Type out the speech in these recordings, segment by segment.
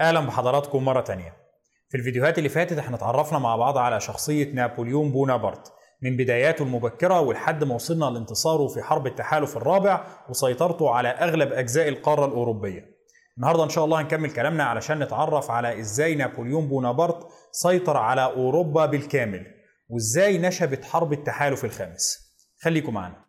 أهلا بحضراتكم مرة تانية. في الفيديوهات اللي فاتت إحنا اتعرفنا مع بعض على شخصية نابليون بونابرت. من بداياته المبكرة ولحد ما وصلنا لانتصاره في حرب التحالف الرابع وسيطرته على أغلب أجزاء القارة الأوروبية. النهارده إن شاء الله هنكمل كلامنا علشان نتعرف على إزاي نابليون بونابرت سيطر على أوروبا بالكامل وإزاي نشبت حرب التحالف الخامس. خليكم معانا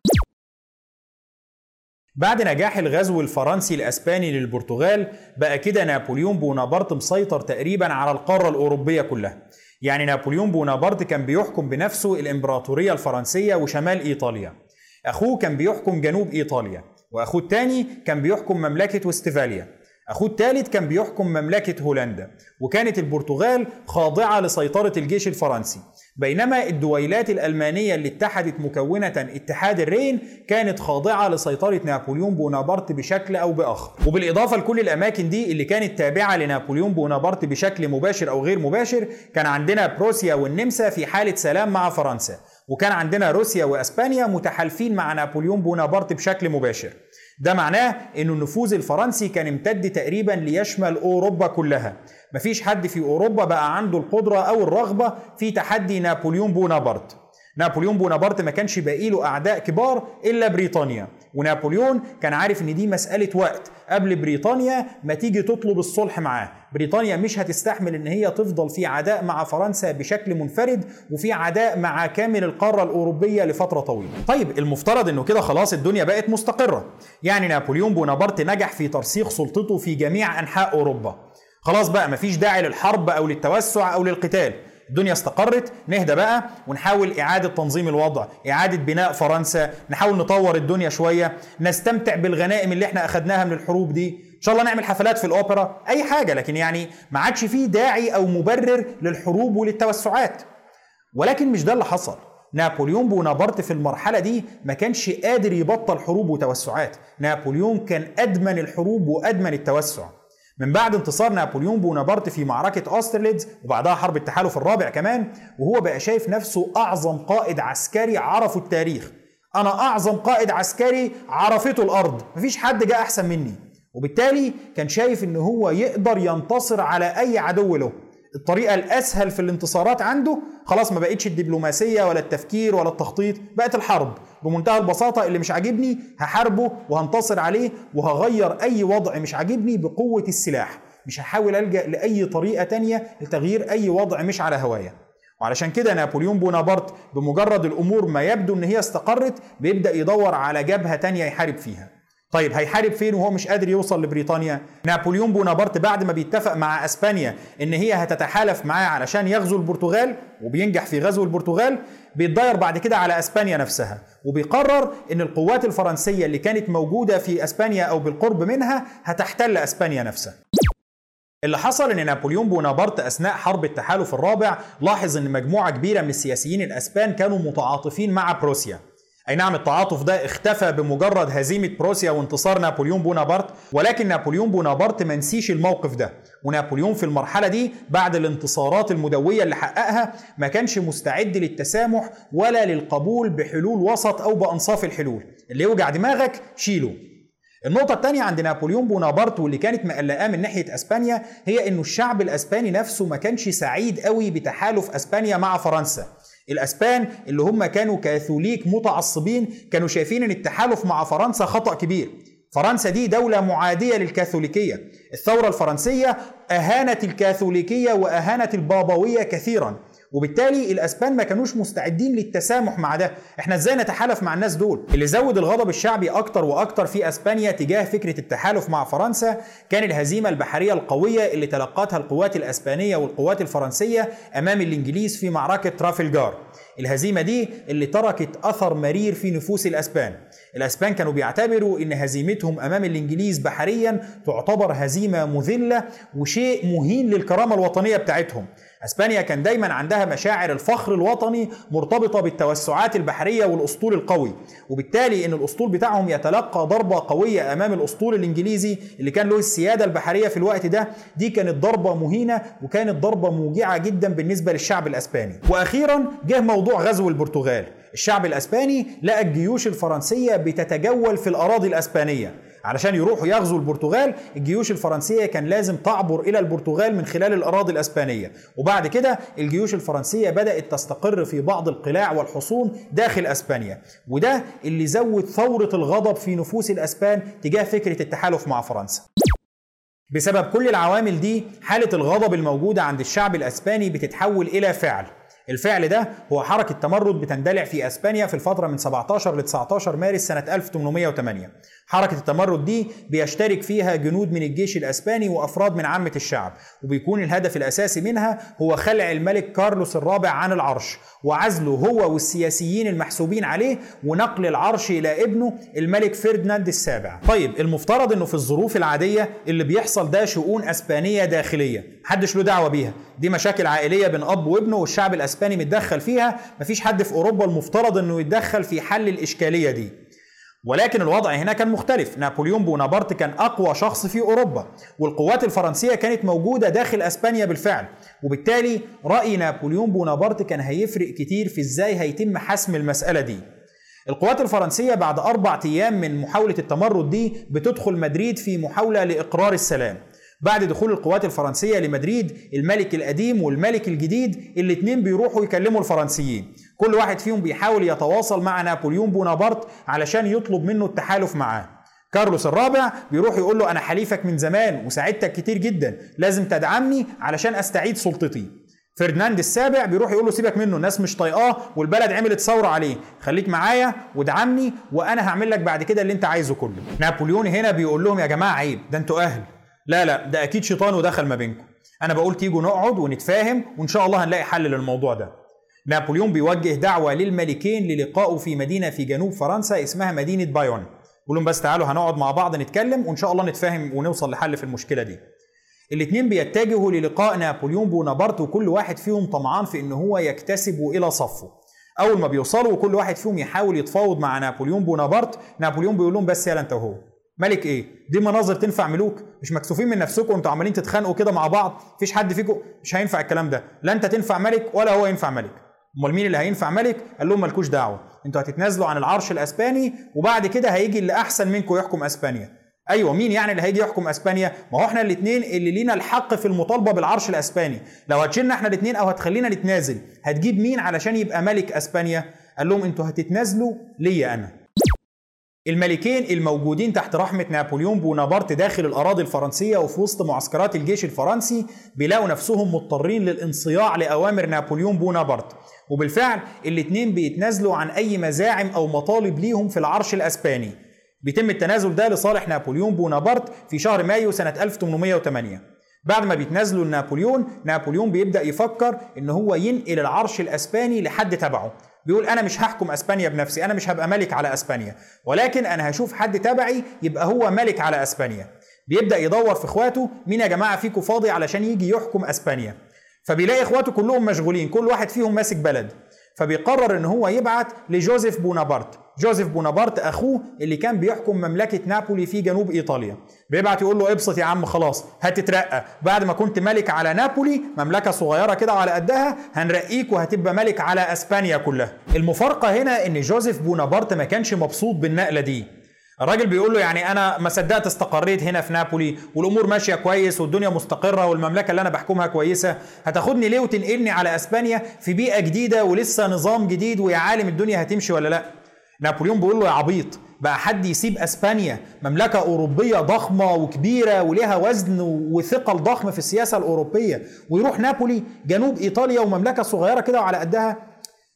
بعد نجاح الغزو الفرنسي الأسباني للبرتغال بقى كده نابليون بونابرت مسيطر تقريبا على القارة الأوروبية كلها. يعني نابليون بونابرت كان بيحكم بنفسه الإمبراطورية الفرنسية وشمال إيطاليا. أخوه كان بيحكم جنوب إيطاليا وأخوه الثاني كان بيحكم مملكة وستفاليا. اخوه الثالث كان بيحكم مملكة هولندا وكانت البرتغال خاضعة لسيطرة الجيش الفرنسي. بينما الدويلات الألمانية اللي اتحدت مكونة اتحاد الرين كانت خاضعة لسيطرة نابليون بونابرت بشكل أو بآخر. وبالإضافة لكل الأماكن دي اللي كانت تابعة لنابليون بونابرت بشكل مباشر أو غير مباشر كان عندنا بروسيا والنمسا في حالة سلام مع فرنسا. وكان عندنا روسيا وأسبانيا متحالفين مع نابليون بونابرت بشكل مباشر. ده معناه إنه النفوذ الفرنسي كان امتد تقريبا ليشمل أوروبا كلها. مفيش حد في أوروبا بقى عنده القدرة أو الرغبة في تحدي نابليون بونابرت. نابليون بونابرت ما كانش باقي له أعداء كبار إلا بريطانيا. ونابليون كان عارف إن دي مسألة وقت. قبل بريطانيا ما تيجي تطلب الصلح معاه. بريطانيا مش هتستحمل إن هي تفضل في عداء مع فرنسا بشكل منفرد وفي عداء مع كامل القارة الأوروبية لفترة طويلة. طيب المفترض إنه كده خلاص الدنيا بقت مستقرة. يعني نابليون بونابرت نجح في ترسيخ سلطته في جميع أنحاء أوروبا. خلاص بقى مفيش داعي للحرب أو للتوسع أو للقتال. الدنيا استقرت نهدى بقى ونحاول إعادة تنظيم الوضع إعادة بناء فرنسا نحاول نطور الدنيا شوية نستمتع بالغنائم اللي إحنا أخدناها من الحروب دي. إن شاء الله نعمل حفلات في الأوبرا أي حاجة لكن يعني ما عادش فيه داعي أو مبرر للحروب وللتوسعات. ولكن مش ده اللي حصل. نابليون بونابرت في المرحلة دي ما كانش قادر يبطل حروب وتوسعات. نابليون كان أدمن الحروب وأدمن التوسع. من بعد انتصار نابليون بونابرت في معركة أوسترليتز وبعدها حرب التحالف الرابع كمان وهو بقى شايف نفسه أعظم قائد عسكري عرفه التاريخ. أنا أعظم قائد عسكري عرفته الأرض مفيش حد جاء أحسن مني. وبالتالي كان شايف إن هو يقدر ينتصر على أي عدو له. الطريقة الأسهل في الانتصارات عنده خلاص ما بقتش الدبلوماسية ولا التفكير ولا التخطيط بقت الحرب. بمنتهى البساطة اللي مش عاجبني هحاربه وهنتصر عليه وهغير أي وضع مش عاجبني بقوة السلاح. مش هحاول ألجأ لأي طريقة تانية لتغيير أي وضع مش على هوايا. وعلشان كده نابليون بونابرت بمجرد الأمور ما يبدو إن هي استقرت بيبدأ يدور على جبهة تانية يحارب فيها. طيب هيحارب فين وهو مش قادر يوصل لبريطانيا؟ نابليون بونابرت بعد ما بيتفق مع إسبانيا إن هي هتتحالف معاه علشان يغزو البرتغال وبينجح في غزو البرتغال بيستدير بعد كده على إسبانيا نفسها وبيقرر إن القوات الفرنسية اللي كانت موجودة في إسبانيا أو بالقرب منها هتحتل إسبانيا نفسها. اللي حصل إن نابليون بونابرت أثناء حرب التحالف الرابع لاحظ إن مجموعة كبيرة من السياسيين الأسبان كانوا متعاطفين مع بروسيا. أي نعم التعاطف ده اختفى بمجرد هزيمة بروسيا وانتصار نابليون بونابرت ولكن نابليون بونابرت ما نسيش الموقف ده. ونابليون في المرحلة دي بعد الانتصارات المدوية اللي حققها ما كانش مستعد للتسامح ولا للقبول بحلول وسط أو بأنصاف الحلول. اللي يوجع دماغك شيله النقطة الثانية عند نابليون بونابرت واللي كانت مقلقاه من ناحية أسبانيا هي إنه الشعب الأسباني نفسه ما كانش سعيد قوي بتحالف أسبانيا مع فرنسا. الأسبان اللي هم كانوا كاثوليك متعصبين كانوا شايفين إن التحالف مع فرنسا خطأ كبير. فرنسا دي دولة معادية للكاثوليكية. الثورة الفرنسية أهانت الكاثوليكية وأهانت البابوية كثيرا. وبالتالي الأسبان ما كانوش مستعدين للتسامح مع ده. إحنا إزاي نتحالف مع الناس دول؟ اللي زود الغضب الشعبي أكتر وأكتر في أسبانيا تجاه فكرة التحالف مع فرنسا كان الهزيمة البحرية القوية اللي تلقتها القوات الأسبانية والقوات الفرنسية أمام الإنجليز في معركة ترافلجار الهزيمة دي اللي تركت أثر مرير في نفوس الأسبان. الأسبان كانوا بيعتبروا إن هزيمتهم أمام الإنجليز بحريا تعتبر هزيمة مذلة وشيء مهين للكرامة الوطنية بتاعتهم. اسبانيا كان دايما عندها مشاعر الفخر الوطني مرتبطة بالتوسعات البحرية والأسطول القوي وبالتالي إن الأسطول بتاعهم يتلقى ضربة قوية أمام الأسطول الإنجليزي اللي كان له السيادة البحرية في الوقت ده. دي كانت ضربة مهينة وكانت ضربة موجعة جدا بالنسبة للشعب الأسباني. وأخيرا جه موضوع غزو البرتغال. الشعب الأسباني لقى الجيوش الفرنسية بتتجول في الأراضي الأسبانية. علشان يروحوا يغزوا البرتغال. الجيوش الفرنسية كان لازم تعبر إلى البرتغال من خلال الأراضي الأسبانية. وبعد كده الجيوش الفرنسية بدأت تستقر في بعض القلاع والحصون داخل أسبانيا. وده اللي زود ثورة الغضب في نفوس الأسبان تجاه فكرة التحالف مع فرنسا. بسبب كل العوامل دي حالة الغضب الموجودة عند الشعب الأسباني بتتحول إلى فعل. الفعل ده هو حركة تمرد بتندلع في أسبانيا في الفترة من 17 ل 19 مارس سنة 1808 حركة التمرد دي بيشترك فيها جنود من الجيش الأسباني وأفراد من عامة الشعب. وبيكون الهدف الأساسي منها هو خلع الملك كارلوس الرابع عن العرش وعزله هو والسياسيين المحسوبين عليه ونقل العرش إلى ابنه الملك فرديناند السابع. طيب المفترض إنه في الظروف العادية اللي بيحصل ده شؤون أسبانية داخلية. محدش له دعوة بيها. دي مشاكل عائلية بين أب وابنه والشعب الأسباني متدخل فيها. مفيش حد في أوروبا المفترض إنه يتدخل في حل الإشكالية دي. ولكن الوضع هنا كان مختلف. نابليون بونابرت كان أقوى شخص في أوروبا والقوات الفرنسية كانت موجودة داخل أسبانيا بالفعل. وبالتالي رأي نابليون بونابرت كان هيفرق كتير في إزاي هيتم حسم المسألة دي. القوات الفرنسية بعد أربع أيام من محاولة التمرد دي بتدخل مدريد في محاولة لإقرار السلام. بعد دخول القوات الفرنسية لمدريد الملك القديم والملك الجديد الاتنين بيروحوا يكلموا الفرنسيين. كل واحد فيهم بيحاول يتواصل مع نابليون بونابرت علشان يطلب منه التحالف معاه. كارلوس الرابع بيروح يقول له أنا حليفك من زمان وساعدتك كتير جدا لازم تدعمني علشان أستعيد سلطتي. فرديناند السابع بيروح يقول له سيبك منه الناس مش طايقاه والبلد عملت ثورة عليه خليك معايا وادعمني وأنا هعمل لك بعد كده اللي أنت عايزه كله. نابليون هنا بيقول لهم يا جماعة عيب ده أنتوا أهل. لا لا ده أكيد شيطان ودخل ما بينكم. أنا بقول تيجوا نقعد ونتفاهم وإن شاء الله هنلاقي حل للموضوع ده. نابليون بيوجه دعوة للملكين للقائه في مدينة في جنوب فرنسا اسمها مدينة بايون. بيقول لهم بس تعالوا هنقعد مع بعض نتكلم وإن شاء الله نتفاهم ونوصل لحل في المشكلة دي. الاثنين بيتجهوا للقاء نابليون بونابرت وكل واحد فيهم طمعان في إن هو يكسبه إلى صفه. أول ما بيوصلوا وكل واحد فيهم يحاول يتفاوض مع نابليون بونابرت نابليون بيقول لهم بس يلا انت وهو ملك إيه؟ دي مناظر تنفع ملوك. مش مكسوفين من نفسكم أنتوا عمالين تتخانقوا كده مع بعض. مفيش حد فيكم مش هينفع الكلام ده. لا انت تنفع ملك ولا هو ينفع ملك. امال مين اللي هينفع ملك؟ قال لهم مالكوش دعوة. أنتوا هتتنازلوا عن العرش الأسباني وبعد كده هيجي اللي أحسن منكم يحكم أسبانيا. أيوه مين يعني اللي هيجي يحكم أسبانيا؟ ما هو إحنا الاثنين اللي لينا الحق في المطالبة بالعرش الأسباني. لو هتشيلنا إحنا الاثنين أو هتخلينا نتنازل هتجيب مين علشان يبقى ملك أسبانيا؟ قال لهم أنتوا هتتنازلوا ليا أنا. الملكين الموجودين تحت رحمة نابليون بونابرت داخل الأراضي الفرنسية وفي وسط معسكرات الجيش الفرنسي بيلاقوا نفسهم مضطرين للانصياع لأوامر نابليون بونابرت. وبالفعل الاتنين بيتنازلوا عن أي مزاعم أو مطالب ليهم في العرش الأسباني. بيتم التنازل ده لصالح نابليون بونابرت في شهر مايو سنة 1808 بعد ما بيتنازلوا لنابليون نابليون بيبدأ يفكر إن هو ينقل العرش الأسباني لحد تبعه. بيقول أنا مش هحكم أسبانيا بنفسي أنا مش هبقى ملك على أسبانيا ولكن أنا هشوف حد تبعي يبقى هو ملك على أسبانيا. بيبدأ يدور في إخواته مين يا جماعة فيكم فاضي علشان يجي يحكم أسبانيا؟ فبيلاقي إخواته كلهم مشغولين كل واحد فيهم ماسك بلد. فبيقرر إن هو يبعت لجوزيف بونابرت. جوزيف بونابرت أخوه اللي كان بيحكم مملكة نابولي في جنوب إيطاليا. بيبعت يقول له ابسط يا عم خلاص هتترقى. بعد ما كنت ملك على نابولي مملكة صغيرة كده على قدها هنرقيك وهتبقى ملك على أسبانيا كلها. المفارقة هنا إن جوزيف بونابرت ما كانش مبسوط بالنقلة دي. الراجل بيقول له يعني أنا ما صدقت استقريت هنا في نابولي والأمور ماشية كويس والدنيا مستقرة والمملكة اللي أنا بحكمها كويسة. هتاخدني ليه وتنقلني على أسبانيا في بيئة جديدة ولسه نظام جديد ويا عالم الدنيا هتمشي ولا لأ؟ نابليون بيقول له يا عبيط بقى حد يسيب أسبانيا مملكة أوروبية ضخمة وكبيرة وليها وزن وثقل ضخم في السياسة الأوروبية ويروح نابولي جنوب إيطاليا ومملكة صغيرة كده وعلى قدها؟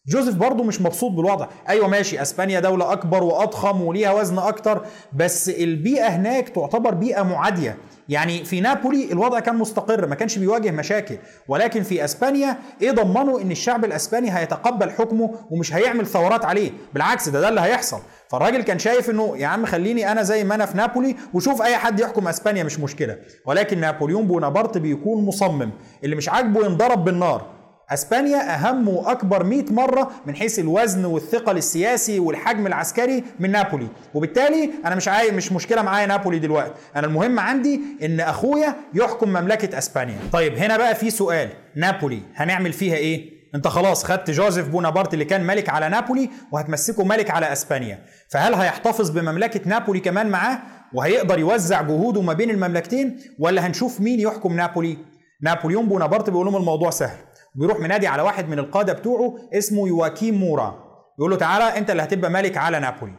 جوزيف برضه مش مبسوط بالوضع. أيوه ماشي أسبانيا دولة أكبر وأضخم وليها وزن أكتر بس البيئة هناك تعتبر بيئة معادية. يعني في نابولي الوضع كان مستقر ما كانش بيواجه مشاكل. ولكن في أسبانيا إيه ضمنوا إن الشعب الأسباني هيتقبل حكمه ومش هيعمل ثورات عليه. بالعكس ده ده اللي هيحصل. فالراجل كان شايف إنه يا عم خليني أنا زي ما أنا في نابولي وشوف أي حد يحكم أسبانيا مش مشكلة. ولكن نابليون بونابرت بيكون مصمم. اللي مش عاجبه ينضرب بالنار. أسبانيا أهم وأكبر 100 مرة من حيث الوزن والثقل السياسي والحجم العسكري من نابولي. وبالتالي أنا مش عايز مش مشكلة معايا نابولي دلوقتي. أنا المهم عندي إن أخويا يحكم مملكة أسبانيا. طيب هنا بقى في سؤال. نابولي هنعمل فيها إيه؟ أنت خلاص خدت جوزيف بونابرت اللي كان ملك على نابولي وهتمسكه ملك على أسبانيا. فهل هيحتفظ بمملكة نابولي كمان معاه وهيقدر يوزع جهوده ما بين المملكتين ولا هنشوف مين يحكم نابولي؟ نابليون بونابرت بيقول لهم الموضوع سهل. بيروح منادي على واحد من القادة بتوعه اسمه يواكيم مورا. يقول له تعالى أنت اللي هتبقى ملك على نابولي.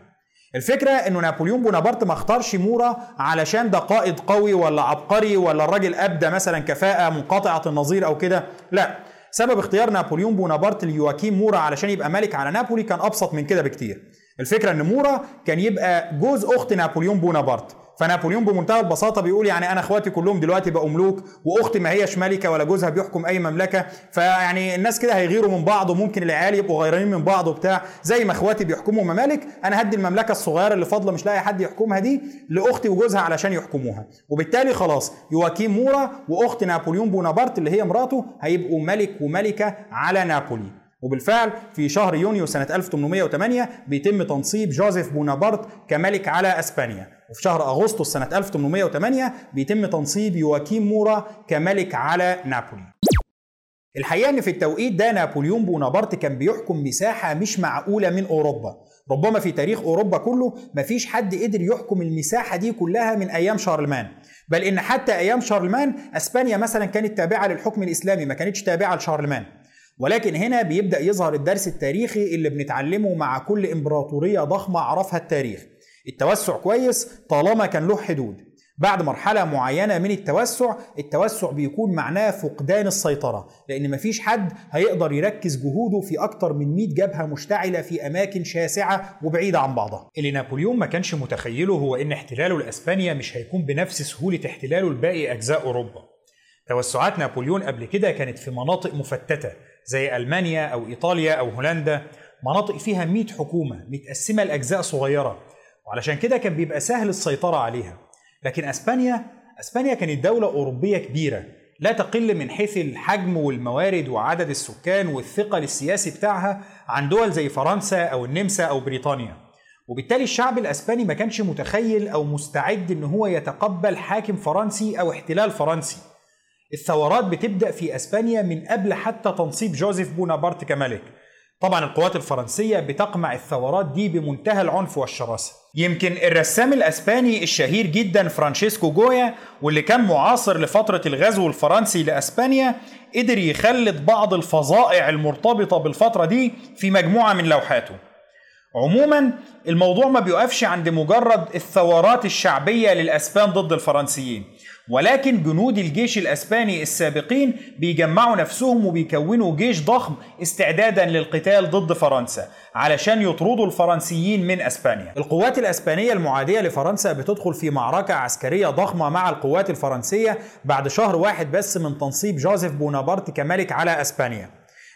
الفكرة إنه نابليون بونابرت ما اختارش مورا علشان ده قائد قوي ولا عبقري ولا الراجل أبدى مثلا كفاءة منقطعة النظير أو كده. لا سبب اختيار نابليون بونابرت ليواكيم مورا علشان يبقى ملك على نابولي كان أبسط من كده بكتير. الفكرة إن مورا كان يبقى جوز أخت نابليون بونابرت. فنابليون بمنتهى البساطة بيقول يعني أنا إخواتي كلهم دلوقتي بقوا ملوك وأختي ما هيش ملكة ولا جوزها بيحكم أي مملكة فيعني الناس كده هيغيروا من بعض وممكن العيال يبقوا غيرانين من بعض وبتاع زي ما إخواتي بيحكموا ممالك أنا هدي المملكة الصغيرة اللي فاضلة مش لاقي حد يحكمها دي لأختي وجوزها علشان يحكموها. وبالتالي خلاص يواكيم مورا وأخت نابليون بونابرت اللي هي مراته هيبقوا ملك وملكة على نابولي. وبالفعل في شهر يونيو سنة 1808 بيتم تنصيب جوزيف بونابرت كملك على إسبانيا. وفي شهر أغسطس سنة 1808 بيتم تنصيب يواكيم مورا كملك على نابولي. الحقيقة إن في التوقيت ده نابليون بونابرت كان بيحكم مساحة مش معقولة من أوروبا. ربما في تاريخ أوروبا كله مفيش حد قدر يحكم المساحة دي كلها من أيام شارلمان. بل إن حتى أيام شارلمان إسبانيا مثلا كانت تابعة للحكم الإسلامي ما كانتش تابعة لشارلمان. ولكن هنا بيبدأ يظهر الدرس التاريخي اللي بنتعلمه مع كل إمبراطورية ضخمة عرفها التاريخ. التوسع كويس طالما كان له حدود. بعد مرحلة معينة من التوسع التوسع بيكون معناه فقدان السيطرة لأن مفيش حد هيقدر يركز جهوده في أكتر من 100 جبهة مشتعلة في أماكن شاسعة وبعيدة عن بعضها. اللي نابليون ما كانش متخيله هو إن احتلاله لأسبانيا مش هيكون بنفس سهولة احتلاله لباقي أجزاء أوروبا. توسعات نابليون قبل كده كانت في مناطق مفتتة زي ألمانيا أو إيطاليا أو هولندا. مناطق فيها 100 حكومة متقسمة لأجزاء صغيرة. وعلشان كده كان بيبقى سهل السيطرة عليها. لكن أسبانيا أسبانيا كانت دولة أوروبية كبيرة. لا تقل من حيث الحجم والموارد وعدد السكان والثقل السياسي بتاعها عن دول زي فرنسا أو النمسا أو بريطانيا. وبالتالي الشعب الأسباني ما كانش متخيل أو مستعد إن هو يتقبل حاكم فرنسي أو احتلال فرنسي. الثورات بتبدأ في أسبانيا من قبل حتى تنصيب جوزيف بونابرت كملك. طبعا القوات الفرنسية بتقمع الثورات دي بمنتهى العنف والشراسة. يمكن الرسام الأسباني الشهير جدا فرانشيسكو جويا واللي كان معاصر لفترة الغزو الفرنسي لأسبانيا قدر يخلد بعض الفظائع المرتبطة بالفترة دي في مجموعة من لوحاته. عموما الموضوع ما بيقفش عند مجرد الثورات الشعبية للأسبان ضد الفرنسيين. ولكن جنود الجيش الأسباني السابقين بيجمعوا نفسهم وبيكونوا جيش ضخم استعدادا للقتال ضد فرنسا علشان يطردوا الفرنسيين من أسبانيا. القوات الأسبانية المعادية لفرنسا بتدخل في معركة عسكرية ضخمة مع القوات الفرنسية بعد شهر واحد بس من تنصيب جوزيف بونابرت كملك على أسبانيا.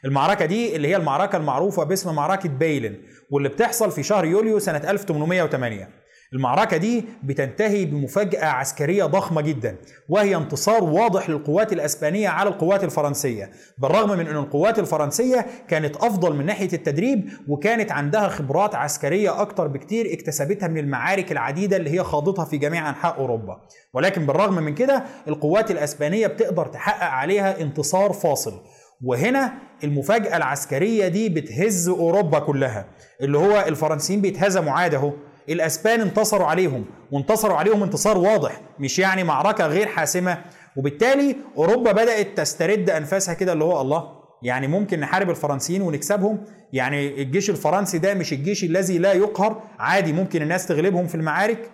المعركة دي اللي هي المعركة المعروفة باسم معركة بيلن واللي بتحصل في شهر يوليو سنة 1808 المعركة دي بتنتهي بمفاجأة عسكرية ضخمة جدا وهي انتصار واضح للقوات الأسبانية على القوات الفرنسية. بالرغم من أن القوات الفرنسية كانت أفضل من ناحية التدريب وكانت عندها خبرات عسكرية أكتر بكتير اكتسبتها من المعارك العديدة اللي هي خاضتها في جميع أنحاء أوروبا. ولكن بالرغم من كده القوات الأسبانية بتقدر تحقق عليها انتصار فاصل. وهنا المفاجأة العسكرية دي بتهز أوروبا كلها اللي هو الفرنسيين بيتهزموا عادة الأسبان انتصروا عليهم وانتصروا عليهم انتصار واضح مش يعني معركة غير حاسمة. وبالتالي أوروبا بدأت تسترد أنفاسها كده اللي هو الله يعني ممكن نحارب الفرنسيين ونكسبهم. يعني الجيش الفرنسي ده مش الجيش الذي لا يقهر عادي ممكن الناس تغلبهم في المعارك.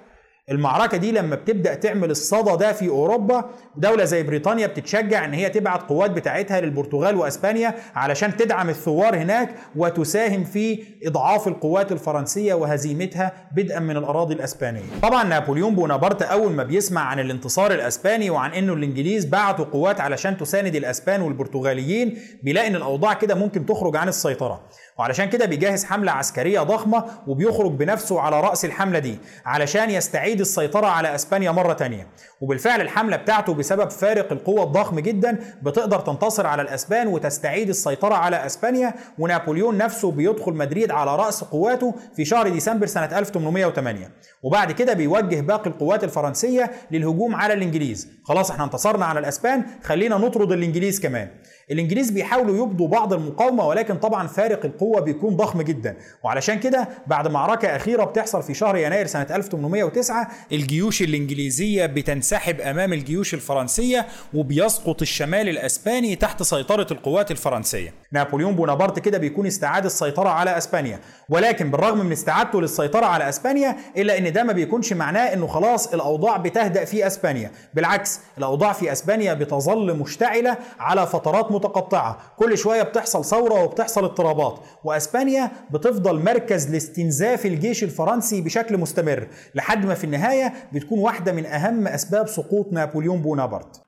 المعركة دي لما بتبدأ تعمل الصدى ده في أوروبا دولة زي بريطانيا بتتشجع إن هي تبعت قوات بتاعتها للبرتغال وأسبانيا علشان تدعم الثوار هناك وتساهم في إضعاف القوات الفرنسية وهزيمتها بدءا من الأراضي الأسبانية. طبعا نابليون بونابرت أول ما بيسمع عن الانتصار الأسباني وعن إنه الإنجليز بعتوا قوات علشان تساند الأسبان والبرتغاليين بيلاقي إن الأوضاع كده ممكن تخرج عن السيطرة. وعلشان كده بيجهز حملة عسكرية ضخمة وبيخرج بنفسه على رأس الحملة دي علشان يستعيد السيطرة على أسبانيا مرة تانية. وبالفعل الحملة بتاعته بسبب فارق القوة الضخم جدا بتقدر تنتصر على الأسبان وتستعيد السيطرة على أسبانيا ونابليون نفسه بيدخل مدريد على رأس قواته في شهر ديسمبر سنة 1808 وبعد كده بيوجه باقي القوات الفرنسية للهجوم على الإنجليز. خلاص إحنا انتصرنا على الأسبان خلينا نطرد الإنجليز كمان. الإنجليز بيحاولوا يبدوا بعض المقاومة ولكن طبعا فارق القوة بيكون ضخم جدا. وعلشان كده بعد معركة أخيرة بتحصل في شهر يناير سنة 1809 التاسعة الجيوش الإنجليزية بتنسحب أمام الجيوش الفرنسية وبيسقط الشمال الأسباني تحت سيطرة القوات الفرنسية. نابليون بونابرت كده بيكون استعاد السيطرة على أسبانيا. ولكن بالرغم من استعادته للسيطرة على أسبانيا إلا إن ده ما بيكونش معناه إنه خلاص الأوضاع بتهدأ في أسبانيا. بالعكس الأوضاع في أسبانيا بتظل مشتعلة على فترات متقطعة. كل شوية بتحصل ثورة وبتحصل اضطرابات. وأسبانيا بتفضل مركز لاستنزاف الجيش الفرنسي بشكل مستمر لحد ما في النهاية بتكون واحدة من أهم أسباب سقوط نابليون بونابرت.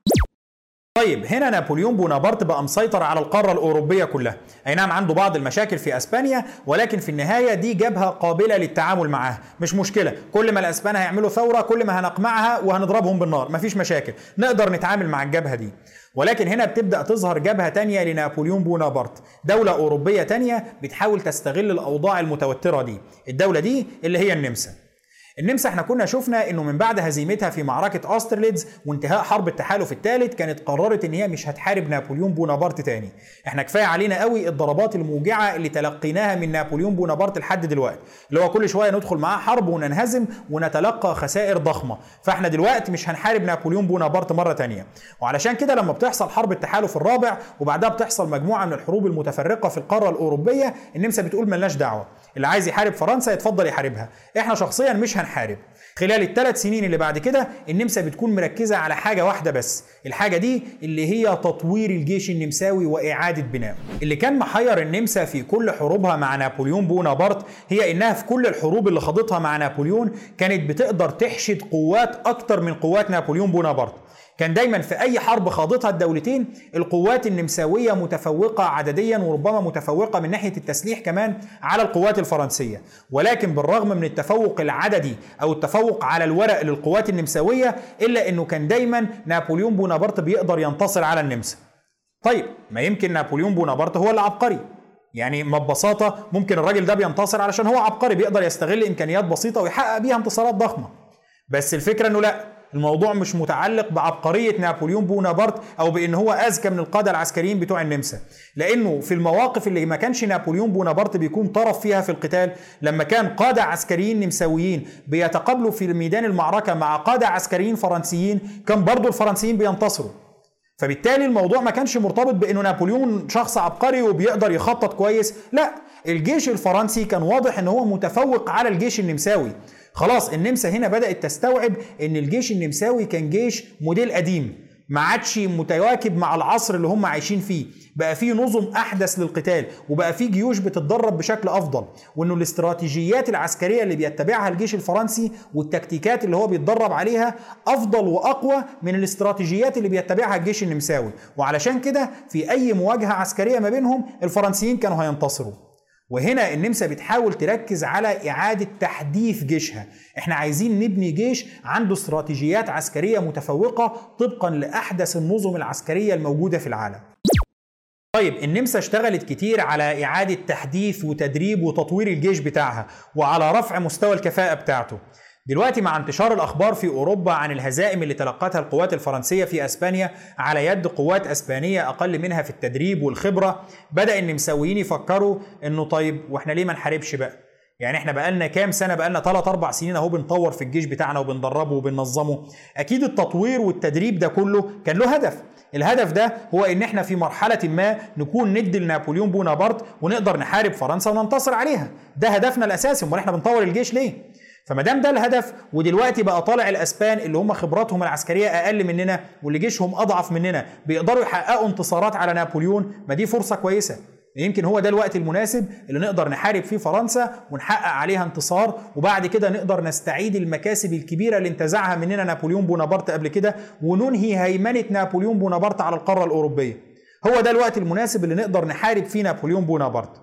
طيب هنا نابليون بونابرت بقى مسيطر على القارة الأوروبية كلها. أي نعم عنده بعض المشاكل في أسبانيا ولكن في النهاية دي جبهة قابلة للتعامل معاها. مش مشكلة كل ما الأسبان هيعملوا ثورة كل ما هنقمعها وهنضربهم بالنار. مفيش مشاكل نقدر نتعامل مع الجبهة دي. ولكن هنا بتبدأ تظهر جبهة تانية لنابليون بونابرت دولة أوروبية تانية بتحاول تستغل الأوضاع المتوترة دي. الدولة دي اللي هي النمسا. النمسا إحنا كنا شفنا انه من بعد هزيمتها في معركة اوسترليتز وانتهاء حرب التحالف الثالث كانت قررت إن هي مش هتحارب نابليون بونابرت تاني. إحنا كفاية علينا قوي الضربات الموجعة اللي تلقيناها من نابليون بونابرت لحد دلوقتي. اللي هو كل شوية ندخل معاه حرب وننهزم ونتلقى خسائر ضخمة. فاحنا دلوقتي مش هنحارب نابليون بونابرت مرة تانية. وعلشان كده لما بتحصل حرب التحالف الرابع وبعدها بتحصل مجموعة من الحروب المتفرقة في القارة الأوروبية النمسا بتقول ملناش دعوة. اللي عايز يحارب فرنسا يتفضل يحاربها. إحنا شخصيا مش هنحارب خلال الثلاث سنين اللي بعد كده النمسا بتكون مركزة على حاجة واحدة بس الحاجة دي اللي هي تطوير الجيش النمساوي وإعادة بنائه. اللي كان محير النمسا في كل حروبها مع نابليون بونابرت هي إنها في كل الحروب اللي خاضتها مع نابليون كانت بتقدر تحشد قوات أكتر من قوات نابليون بونابرت. كان دايما في أي حرب خاضتها الدولتين القوات النمساوية متفوقة عدديا وربما متفوقة من ناحية التسليح كمان على القوات الفرنسية. ولكن بالرغم من التفوق العددي أو التفوق على الورق للقوات النمساوية إلا إنه كان دايما نابليون بونابرت بيقدر ينتصر على النمسا طيب ما يمكن نابليون بونابرت هو اللي عبقري؟ يعني ما ببساطة ممكن الراجل ده بينتصر علشان هو عبقري بيقدر يستغل إمكانيات بسيطة ويحقق بيها انتصارات ضخمة. بس الفكرة إنه لا. الموضوع مش متعلق بعبقرية نابليون بونابرت أو بأن هو أذكى من القادة العسكريين بتوع النمسا. لأنه في المواقف اللي ما كانش نابليون بونابرت بيكون طرف فيها في القتال لما كان قادة عسكريين نمساويين بيتقابلوا في ميدان المعركة مع قادة عسكريين فرنسيين كان برضو الفرنسيين بينتصروا. فبالتالي الموضوع ما كانش مرتبط بإنه نابليون شخص عبقري وبيقدر يخطط كويس لا الجيش الفرنسي كان واضح إن هو متفوق على الجيش النمساوي. خلاص النمسا هنا بدأت تستوعب إن الجيش النمساوي كان جيش موديل قديم ما عادش متواكب مع العصر اللي هم عايشين فيه. بقى فيه نظم أحدث للقتال وبقى فيه جيوش بتتدرب بشكل أفضل. وإنه الاستراتيجيات العسكرية اللي بيتبعها الجيش الفرنسي والتكتيكات اللي هو بيتدرب عليها أفضل وأقوى من الاستراتيجيات اللي بيتبعها الجيش النمساوي. وعلشان كده في أي مواجهة عسكرية ما بينهم الفرنسيين كانوا هينتصروا. وهنا النمسا بتحاول تركز على إعادة تحديث جيشها. إحنا عايزين نبني جيش عنده استراتيجيات عسكرية متفوقة طبقا لأحدث النظم العسكرية الموجودة في العالم. طيب النمسا اشتغلت كتير على إعادة تحديث وتدريب وتطوير الجيش بتاعها وعلى رفع مستوى الكفاءة بتاعته. دلوقتي مع انتشار الأخبار في أوروبا عن الهزائم اللي تلقتها القوات الفرنسية في أسبانيا على يد قوات أسبانية أقل منها في التدريب والخبرة بدأ النمساويين يفكروا إنه طيب وإحنا ليه ما نحاربش بقى؟ يعني إحنا بقالنا كام سنة بقالنا 3 4 سنين أهو بنطور في الجيش بتاعنا وبندربه وبننظمه. أكيد التطوير والتدريب ده كله كان له هدف. الهدف ده هو إن إحنا في مرحلة ما نكون ند لنابليون بونابرت ونقدر نحارب فرنسا وننتصر عليها. ده هدفنا الأساسي. أمال إحنا بنطور الجيش ليه؟ فما دام ده الهدف ودلوقتي بقى طالع الأسبان اللي هم خبراتهم العسكرية أقل مننا واللي جيشهم أضعف مننا بيقدروا يحققوا انتصارات على نابليون ما دي فرصة كويسة. يمكن هو ده الوقت المناسب اللي نقدر نحارب فيه فرنسا ونحقق عليها انتصار وبعد كده نقدر نستعيد المكاسب الكبيرة اللي انتزعها مننا نابليون بونابرت قبل كده وننهي هيمنة نابليون بونابرت على القارة الأوروبية. هو ده الوقت المناسب اللي نقدر نحارب فيه نابليون بونابرت.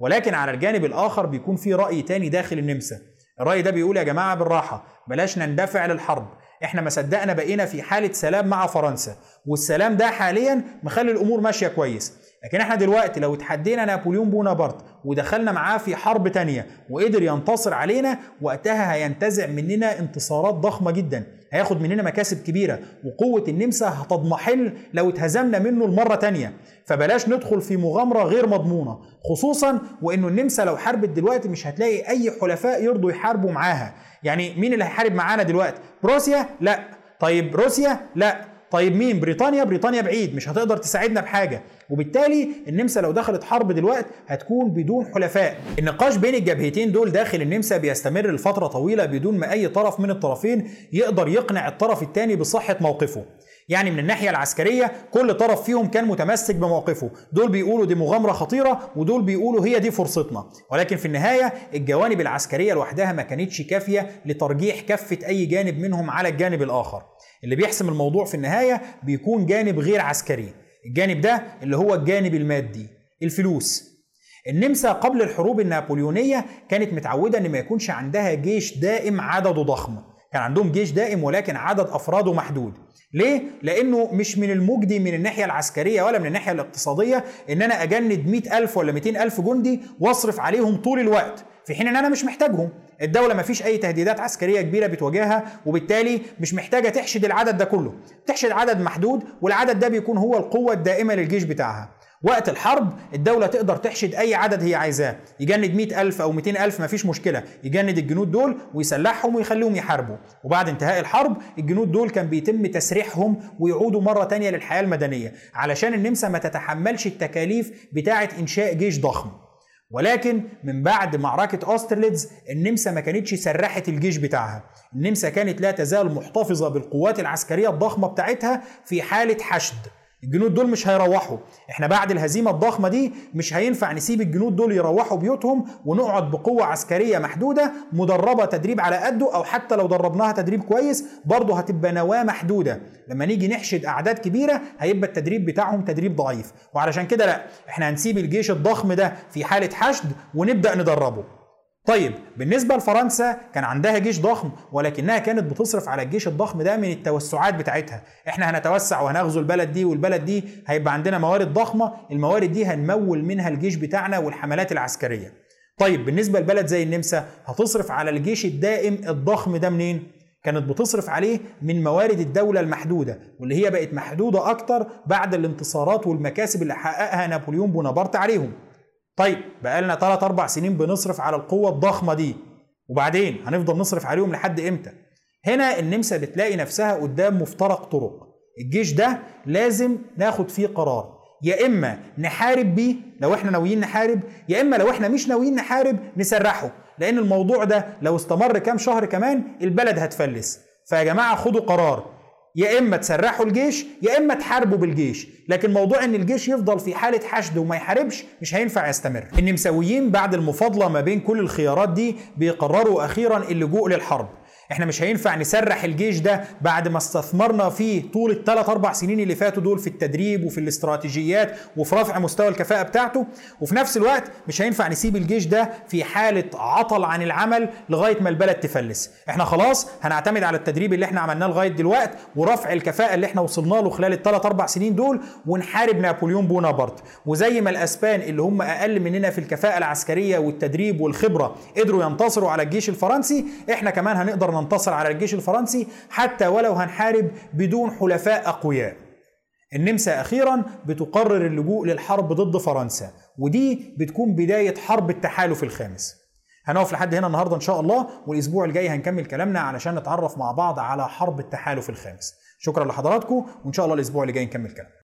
ولكن على الجانب الآخر بيكون في رأي تاني داخل النمسا. الرأي ده بيقول يا جماعة بالراحة بلاش نندفع للحرب. إحنا ما صدقنا بقينا في حالة سلام مع فرنسا والسلام ده حاليا مخلي الأمور ماشية كويس. لكن إحنا دلوقتي لو اتحدينا نابليون بونابرت ودخلنا معاه في حرب تانية وقدر ينتصر علينا وقتها هينتزع مننا انتصارات ضخمة جدا. هياخد مننا مكاسب كبيرة وقوة النمسا هتضمحل لو اتهزمنا منه المرة تانية. فبلاش ندخل في مغامرة غير مضمونة خصوصا وإنه النمسا لو حاربت دلوقتي مش هتلاقي أي حلفاء يرضوا يحاربوا معاها. يعني مين اللي هيحارب معانا دلوقتي؟ بروسيا لا. طيب روسيا؟ لا. طيب مين؟ بريطانيا؟ بريطانيا بعيد مش هتقدر تساعدنا بحاجة. وبالتالي النمسا لو دخلت حرب دلوقتي هتكون بدون حلفاء. النقاش بين الجبهتين دول داخل النمسا بيستمر لفترة طويلة بدون ما أي طرف من الطرفين يقدر يقنع الطرف الثاني بصحة موقفه. يعني من الناحية العسكرية كل طرف فيهم كان متمسك بموقفه. دول بيقولوا دي مغامرة خطيرة ودول بيقولوا هي دي فرصتنا. ولكن في النهاية الجوانب العسكرية لوحدها ما كانتش كافية لترجيح كفة أي جانب منهم على الجانب الآخر. اللي بيحسم الموضوع في النهاية بيكون جانب غير عسكري. الجانب ده اللي هو الجانب المادي الفلوس. النمسا قبل الحروب النابليونية كانت متعودة إن ما يكونش عندها جيش دائم عدده ضخم. كان عندهم جيش دائم ولكن عدد أفراده محدود. ليه؟ لأنه مش من المجدي من الناحية العسكرية ولا من الناحية الاقتصادية إن أنا أجند 100 ألف ولا 200 ألف جندي وأصرف عليهم طول الوقت في حين إن أنا مش محتاجهم. الدولة ما فيش أي تهديدات عسكرية كبيرة بتواجهها وبالتالي مش محتاجة تحشد العدد ده كله. تحشد عدد محدود والعدد ده بيكون هو القوة الدائمة للجيش بتاعها. وقت الحرب الدولة تقدر تحشد أي عدد هي عايزاه. يجند مئة ألف أو 200 ألف مفيش مشكلة. يجند الجنود دول ويسلحهم ويخليهم يحاربوا. وبعد انتهاء الحرب الجنود دول كان بيتم تسريحهم ويعودوا مرة تانية للحياة المدنية. علشان النمسا ما تتحملش التكاليف بتاعة إنشاء جيش ضخم. ولكن من بعد معركة أوسترليتز النمسا ما كانتش سرحت الجيش بتاعها. النمسا كانت لا تزال محتفظة بالقوات العسكرية الضخمة بتاعتها في حالة حشد. الجنود دول مش هيروحوا. إحنا بعد الهزيمة الضخمة دي مش هينفع نسيب الجنود دول يروحوا بيوتهم ونقعد بقوة عسكرية محدودة مدربة تدريب على قده أو حتى لو دربناها تدريب كويس برضه هتبقى نواة محدودة. لما نيجي نحشد أعداد كبيرة هيبقى التدريب بتاعهم تدريب ضعيف. وعلشان كده لأ إحنا هنسيب الجيش الضخم ده في حالة حشد ونبدأ ندربه. طيب بالنسبة لفرنسا كان عندها جيش ضخم ولكنها كانت بتصرف على الجيش الضخم ده من التوسعات بتاعتها. إحنا هنتوسع وهنغزو البلد دي والبلد دي هيبقى عندنا موارد ضخمة الموارد دي هنمول منها الجيش بتاعنا والحملات العسكرية. طيب بالنسبة لبلد زي النمسا هتصرف على الجيش الدائم الضخم ده منين؟ كانت بتصرف عليه من موارد الدولة المحدودة واللي هي بقت محدودة أكتر بعد الانتصارات والمكاسب اللي حققها نابليون بونابرت عليهم. طيب بقالنا 3 4 سنين بنصرف على القوة الضخمة دي وبعدين هنفضل نصرف عليهم لحد إمتى؟ هنا النمسا بتلاقي نفسها قدام مفترق طرق. الجيش ده لازم ناخد فيه قرار. يا إما نحارب بيه لو إحنا ناويين نحارب يا إما لو إحنا مش ناويين نحارب نسرحه. لأن الموضوع ده لو استمر كام شهر كمان البلد هتفلس. فيا جماعة خدوا قرار. يا إما تسرحوا الجيش يا إما تحاربوا بالجيش. لكن موضوع إن الجيش يفضل في حالة حشد وما يحاربش مش هينفع يستمر. النمساويين بعد المفاضلة ما بين كل الخيارات دي بيقرروا أخيرا اللجوء للحرب. إحنا مش هينفع نسرح الجيش ده بعد ما استثمرنا فيه طول الثلاث أربع سنين اللي فاتوا دول في التدريب وفي الاستراتيجيات وفي رفع مستوى الكفاءة بتاعته. وفي نفس الوقت مش هينفع نسيب الجيش ده في حالة عطل عن العمل لغاية ما البلد تفلس. إحنا خلاص هنعتمد على التدريب اللي إحنا عملناه لغاية دلوقتي ورفع الكفاءة اللي إحنا وصلنا له خلال الثلاث أربع سنين دول ونحارب نابليون بونابرت. وزي ما الأسبان اللي هم أقل مننا في الكفاءة العسكرية والتدريب والخبرة قدروا ينتصروا على الجيش الفرنسي إحنا كمان هنقدر ننتصر على الجيش الفرنسي حتى ولو هنحارب بدون حلفاء أقوياء. النمسا أخيرا بتقرر اللجوء للحرب ضد فرنسا ودي بتكون بداية حرب التحالف الخامس. هنقف لحد هنا النهارده إن شاء الله والأسبوع الجاي هنكمل كلامنا علشان نتعرف مع بعض على حرب التحالف الخامس. شكرا لحضراتكم وإن شاء الله الأسبوع اللي جاي نكمل كلام.